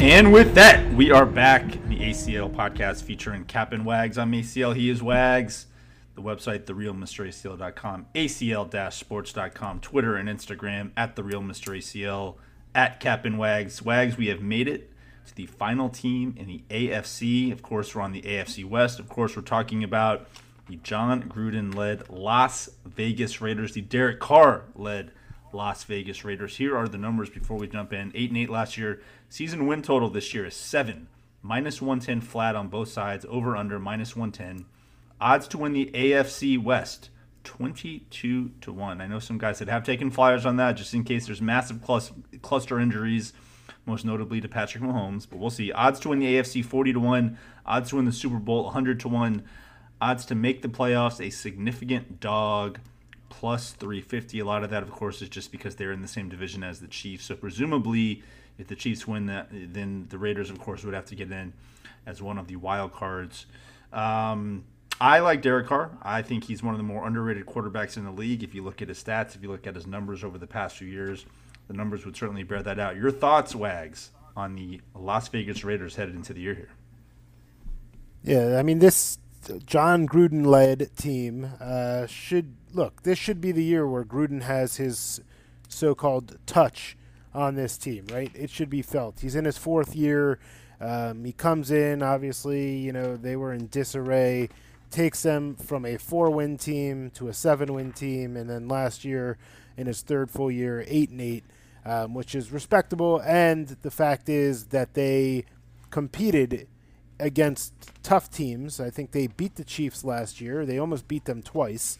And with that, we are back. The ACL podcast featuring Cap and Wags. I'm ACL. He is Wags. The website, therealmracl.com, acl-sports.com, Twitter and Instagram at therealmracl, at Cap and Wags. Wags, we have made it to the final team in the AFC. Of course, we're on the AFC West. Of course, we're talking about the Jon Gruden-led Las Vegas Raiders, the Derek Carr-led Las Vegas Raiders. Here are the numbers before we jump in. 8 and 8 last year. Season win total this year is 7. Minus 110 flat on both sides. Over under minus 110. Odds to win the AFC West 22 to 1. I know some guys that have taken flyers on that just in case there's massive cluster injuries, most notably to Patrick Mahomes, but we'll see. Odds to win the AFC 40 to 1. Odds to win the Super Bowl 100 to 1. Odds to make the playoffs a significant dog plus 350. A lot of that, of course, is just because they're in the same division as the Chiefs. So presumably, if the Chiefs win that, then the Raiders, of course, would have to get in as one of the wild cards. Um, I like Derek Carr. I think he's one of the more underrated quarterbacks in the league. If you look at his stats, if you look at his numbers over the past few years, the numbers would certainly bear that out. Your thoughts, Wags, on the Las Vegas Raiders headed into the year here? Yeah, I mean this Jon Gruden led team uh, should look. This should be the year where Gruden has his so-called touch on this team, right? It should be felt. He's in his fourth year. Um, he comes in, obviously, you know, they were in disarray, takes them from a four win team to a seven win team, and then last year, in his third full year, eight and eight, um, which is respectable. And the fact is that they competed against tough teams. I think they beat the Chiefs last year. They almost beat them twice,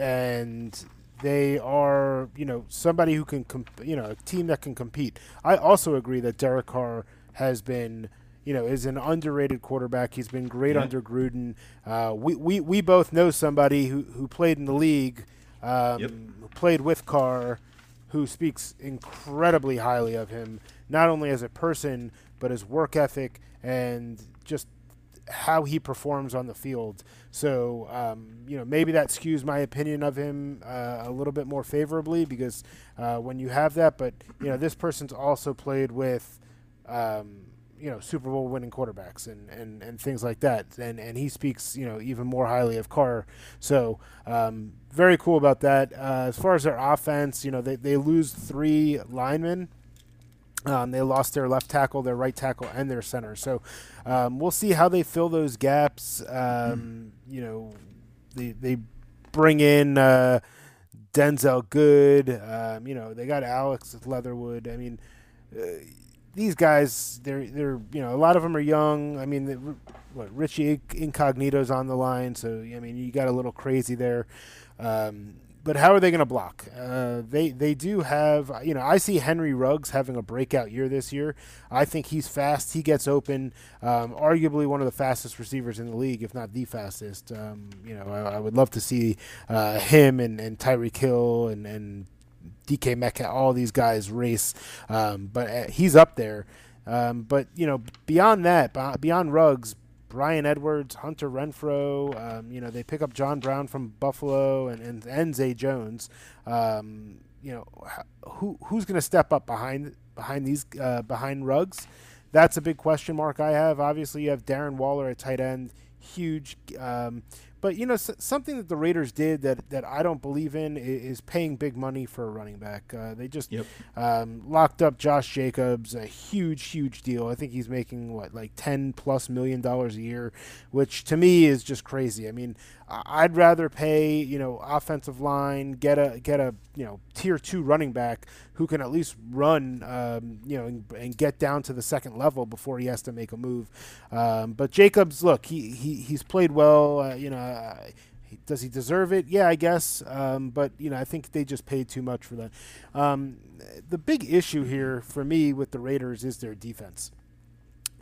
and they are you know somebody who can comp- you know a team that can compete. I also agree that Derek Carr has been you know is an underrated quarterback. He's been great yeah. under Gruden. Uh, we, we we both know somebody who who played in the league, um, yep. played with Carr, who speaks incredibly highly of him, not only as a person but his work ethic and just how he performs on the field. So, um, you know, maybe that skews my opinion of him uh, a little bit more favorably because uh, when you have that, but, you know, this person's also played with, um, you know, Super Bowl winning quarterbacks and, and, and things like that. And, and he speaks, you know, even more highly of Carr. So, um, very cool about that. Uh, as far as their offense, you know, they, they lose three linemen um, they lost their left tackle, their right tackle, and their center. So um, we'll see how they fill those gaps. Um, mm. You know, they they bring in uh, Denzelle Good. Um, you know, they got Alex Leatherwood. I mean, uh, these guys, they're they're you know a lot of them are young. I mean, what Richie Incognito's on the line, so I mean you got a little crazy there. Um, but how are they going to block? Uh, they they do have you know I see Henry Ruggs having a breakout year this year. I think he's fast. He gets open. Um, arguably one of the fastest receivers in the league, if not the fastest. Um, you know I, I, would love to see uh, him and and Tyreek Hill and and DK Metcalf, all these guys race. Um, but uh, he's up there. Um, but you know beyond that, beyond Ruggs, Bryan Edwards, Hunter Renfrow. Um, you know, they pick up John Brown from Buffalo and and, and Zay Jones. Um, you know, who who's going to step up behind behind these uh, behind Ruggs? That's a big question mark I have. Obviously, you have Darren Waller at tight end, huge. Um, but you know, something that the Raiders did that, that I don't believe in is, paying big money for a running back. Uh, they just yep. um, locked up Josh Jacobs, a huge, huge deal. I think he's making what like ten plus million dollars a year, which to me is just crazy. I mean, I'd rather pay you know offensive line, get a get a you know tier two running back who can at least run um, you know and, and, get down to the second level before he has to make a move. Um, but Jacobs, look, he, he he's played well. Uh, you know, does he deserve it? Yeah, I guess. Um, but you know, I think they just paid too much for that. Um, the big issue here for me with the Raiders is their defense.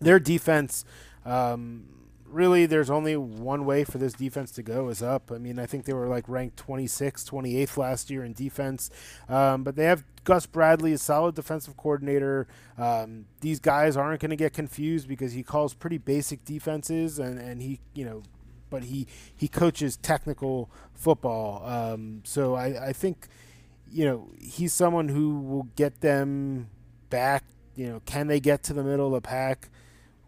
Their defense. Um, really, there's only one way for this defense to go is up. I mean, I think they were like ranked 26th, 28th last year in defense. Um, but they have Gus Bradley, a solid defensive coordinator. Um, these guys aren't going to get confused because he calls pretty basic defenses and, and he, you know, but he, he coaches technical football. Um, so I, I think, you know, he's someone who will get them back. You know, can they get to the middle of the pack?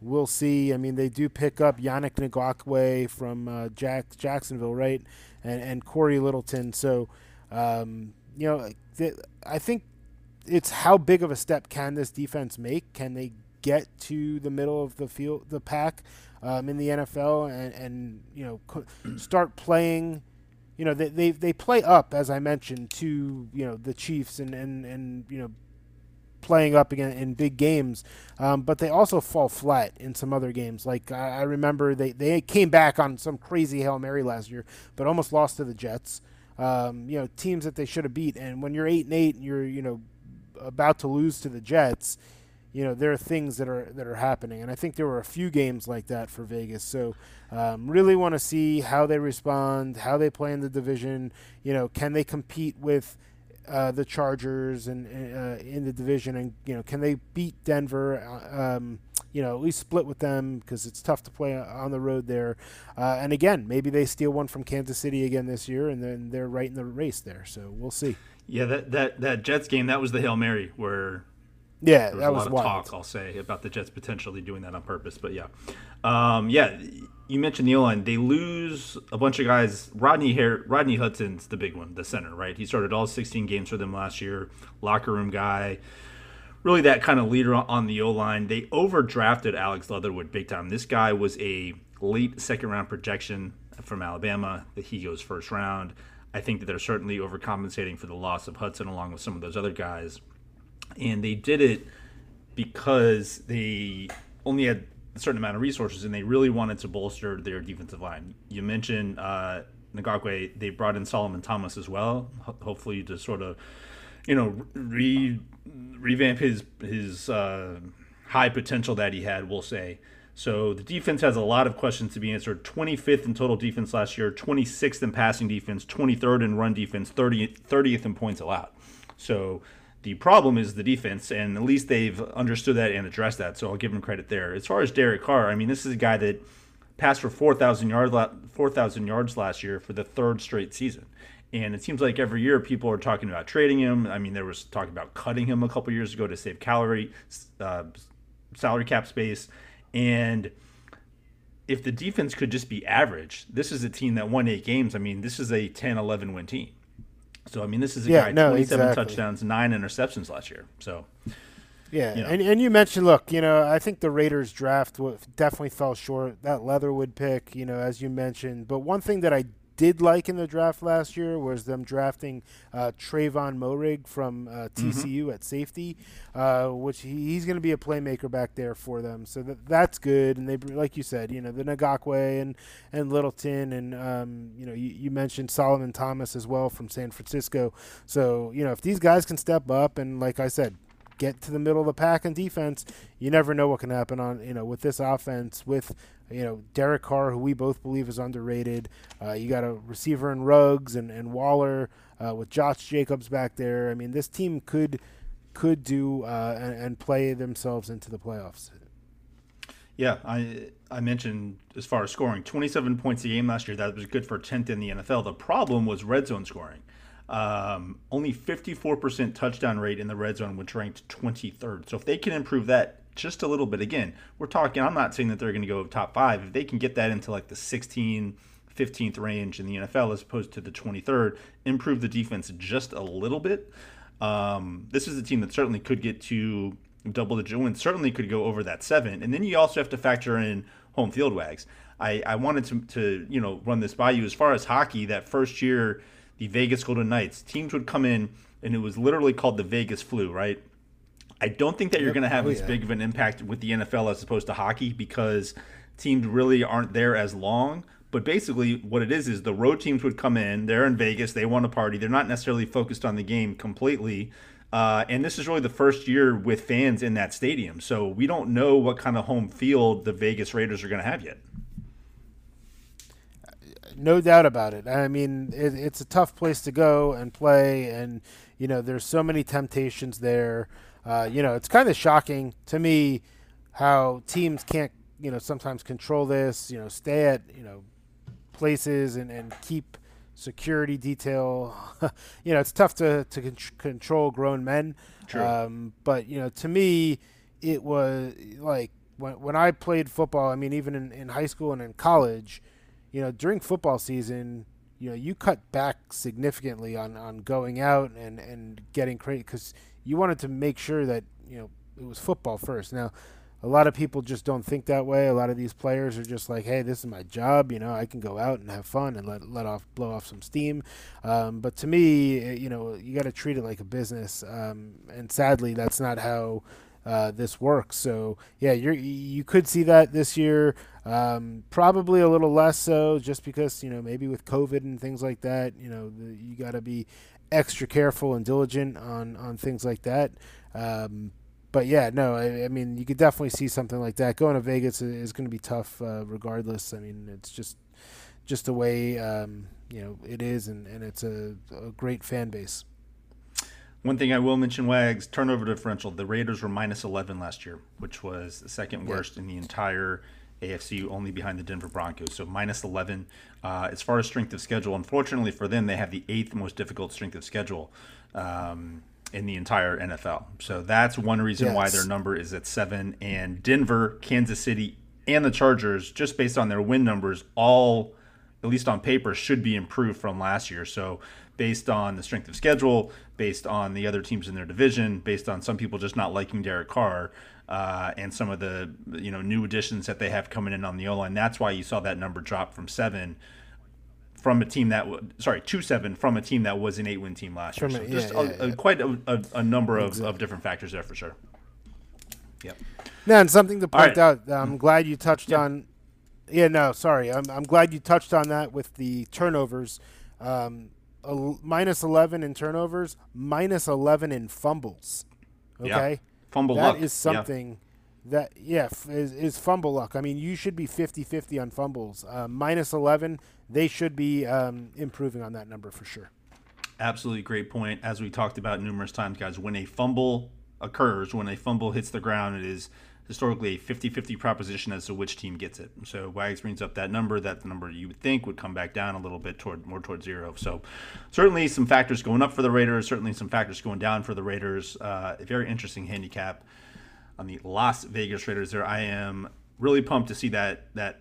We'll see. I mean, they do pick up Yannick Ngakoue from uh, Jack, Jacksonville, right? And, and Cory Littleton. So, um, you know, I think it's how big of a step can this defense make? Can they get to the middle of the field, the pack um, in the NFL, and, and you know, co- start playing? You know, they, they they play up as I mentioned to you know the Chiefs and and and you know playing up again in big games, um, but they also fall flat in some other games. Like I, I, remember they, they came back on some crazy hail mary last year, but almost lost to the Jets. Um, you know, teams that they should have beat. And when you're eight and eight, and you're you know about to lose to the Jets. You know there are things that are that are happening, and I think there were a few games like that for Vegas. So, um, really want to see how they respond, how they play in the division. You know, can they compete with uh, the Chargers and uh, in the division, and you know, can they beat Denver? Uh, um, you know, at least split with them because it's tough to play on the road there. Uh, and again, maybe they steal one from Kansas City again this year, and then they're right in the race there. So we'll see. Yeah, that that that Jets game that was the hail mary where. Yeah, there was that a was lot wild. of talk. I'll say about the Jets potentially doing that on purpose, but yeah, um, yeah you mentioned the O line. They lose a bunch of guys. Rodney Hare, Rodney Hudson's the big one, the center, right? He started all 16 games for them last year. Locker room guy, really that kind of leader on the O line. They overdrafted Alex Leatherwood big time. This guy was a late second round projection from Alabama. That he goes first round. I think that they're certainly overcompensating for the loss of Hudson along with some of those other guys, and they did it because they only had a certain amount of resources, and they really wanted to bolster their defensive line. You mentioned uh, Ngakoue; they brought in Solomon Thomas as well, ho- hopefully to sort of, you know, re revamp his his uh, high potential that he had. We'll say. So the defense has a lot of questions to be answered. 25th in total defense last year, 26th in passing defense, 23rd in run defense, 30th, 30th in points allowed. So the problem is the defense, and at least they've understood that and addressed that. So I'll give them credit there. As far as Derek Carr, I mean, this is a guy that passed for 4,000 yards, 4,000 yards last year for the third straight season. And it seems like every year people are talking about trading him. I mean, there was talking about cutting him a couple years ago to save calorie, uh, salary cap space. And if the defense could just be average, this is a team that won eight games. I mean, this is a 10 11 win team. So, I mean, this is a Yeah, guy, no, 27 exactly. touchdowns, nine interceptions last year. So, Yeah, you know. and and you mentioned, look, you know, I think the Raiders draft definitely fell short. That Leatherwood pick, you know, as you mentioned. But one thing that I did like in the draft last year was them drafting uh, Tre'von Moehrig from uh, TCU at safety, uh, which he, he's going to be a playmaker back there for them. So that that's good. And they, like you said, you know, the Ngakoue and and Littleton, and um, you know, you, you mentioned Solomon Thomas as well from San Francisco. So you know, if these guys can step up, and like I said, get to the middle of the pack in defense, you never know what can happen on you know with this offense with you know Derek Carr, who we both believe is underrated. Uh, you got a receiver in Ruggs and and Waller uh, with Josh Jacobs back there. I mean, this team could could do uh, and, and play themselves into the playoffs. yeah, I I mentioned as far as scoring, 27 points a game last year. That was good for 10th in the NFL. The problem was red zone scoring. Um, only 54% touchdown rate in the red zone, which ranked 23rd. So if they can improve that just a little bit, again, we're talking, I'm not saying that they're going to go top five. If they can get that into like the 16, 15th range in the NFL as opposed to the 23rd, improve the defense just a little bit. Um, this is a team that certainly could get to double digit wins, certainly could go over that seven. And then you also have to factor in home field wags. I, I wanted to, to, you know, run this by you as far as hockey, that first year, the Vegas Golden Knights, teams would come in and it was literally called the Vegas flu, right? I don't think that you're going to have Oh, as yeah. big of an impact with the NFL as opposed to hockey because teams really aren't there as long. But basically, what it is is the road teams would come in. They're in Vegas. They want to party. They're not necessarily focused on the game completely. Uh, and this is really the first year with fans in that stadium. So we don't know what kind of home field the Vegas Raiders are going to have yet. No doubt about it. I mean, it, it's a tough place to go and play, and you know, there's so many temptations there. Uh, you know, it's kind of shocking to me how teams can't, you know, sometimes control this. You know, stay at you know places and, and keep security detail. you know, it's tough to to con- control grown men. True. Um, but you know, to me, it was like when when I played football. I mean, even in, in high school and in college you know, during football season, you know, you cut back significantly on, on going out and, and getting crazy because you wanted to make sure that, you know, it was football first. Now, a lot of people just don't think that way. A lot of these players are just like, "Hey, this is my job. You know, I can go out and have fun and let let off blow off some steam." Um, but to me, you know, you got to treat it like a business. Um, and sadly, that's not how uh, this works. So yeah, you you could see that this year. Um, probably a little less so, just because you know maybe with COVID and things like that. You know, the, you got to be extra careful and diligent on on things like that. Um, but yeah, no, I, I, mean you could definitely see something like that. Going to Vegas is, is going to be tough, uh, regardless. I mean, it's just just the way um, you know it is, and, and it's a, a great fan base. One thing I will mention, Wags, turnover differential. The Raiders were minus 11 last year, which was the second worst in the entire AFC, only behind the Denver Broncos. So minus 11. Uh, as far as strength of schedule, unfortunately for them, they have the eighth most difficult strength of schedule um, in the entire NFL. So that's one reason yes. why their number is at seven. And Denver, Kansas City, and the Chargers, just based on their win numbers, all at least on paper, should be improved from last year. So based on the strength of schedule, based on the other teams in their division, based on some people just not liking Derek Carr, uh, and some of the you know new additions that they have coming in on the O line. That's why you saw that number drop from seven from a team that was sorry two seven from a team that was an eight win team last year. so just yeah, a, yeah. A, quite a, a, number of, exactly. of different factors there for sure. Yep. Now, and something to point right. out. I'm glad you touched on. Yeah, no, sorry. I'm I'm glad you touched on that with the turnovers. Um, a, minus 11 in turnovers, minus 11 in fumbles. Okay? Yeah. Fumble that luck. is something yeah. that, yeah, is, is, fumble luck. I mean, you should be 50 50 on fumbles. Uh, minus 11, they should be um, improving on that number for sure. Absolutely great point. As we talked about numerous times, guys, when a fumble occurs, when a fumble hits the ground, it is historically a 50-50 proposition as to which team gets it. So Wags brings up that number. That number you would think would come back down a little bit toward more toward zero. So certainly some factors going up for the Raiders. Certainly some factors going down for the Raiders. Uh, a very interesting handicap on the Las Vegas Raiders. There, I am really pumped to see that that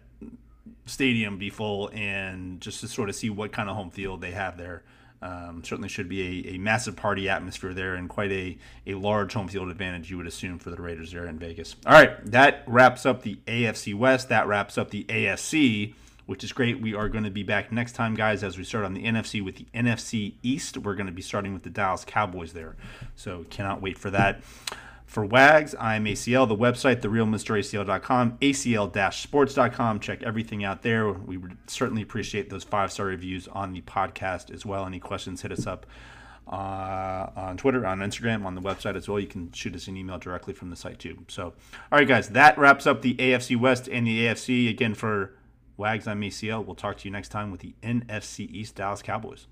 stadium be full and just to sort of see what kind of home field they have there. Um, certainly should be a, a, massive party atmosphere there and quite a, a large home field advantage, you would assume, for the Raiders there in Vegas. All right, that wraps up the AFC West. That wraps up the AFC, which is great. We are going to be back next time, guys, as we start on the NFC with the NFC East. We're going to be starting with the Dallas Cowboys there. So cannot wait for that. For WAGs, I'm ACL, the website, therealmracl.com, acl-sports.com. Check everything out there. We would certainly appreciate those five-star reviews on the podcast as well. Any questions, hit us up uh, on Twitter, on Instagram, on the website as well. You can shoot us an email directly from the site too. So, all right, guys, that wraps up the AFC West and the AFC. Again, for WAGs, I'm ACL. We'll talk to you next time with the NFC East Dallas Cowboys.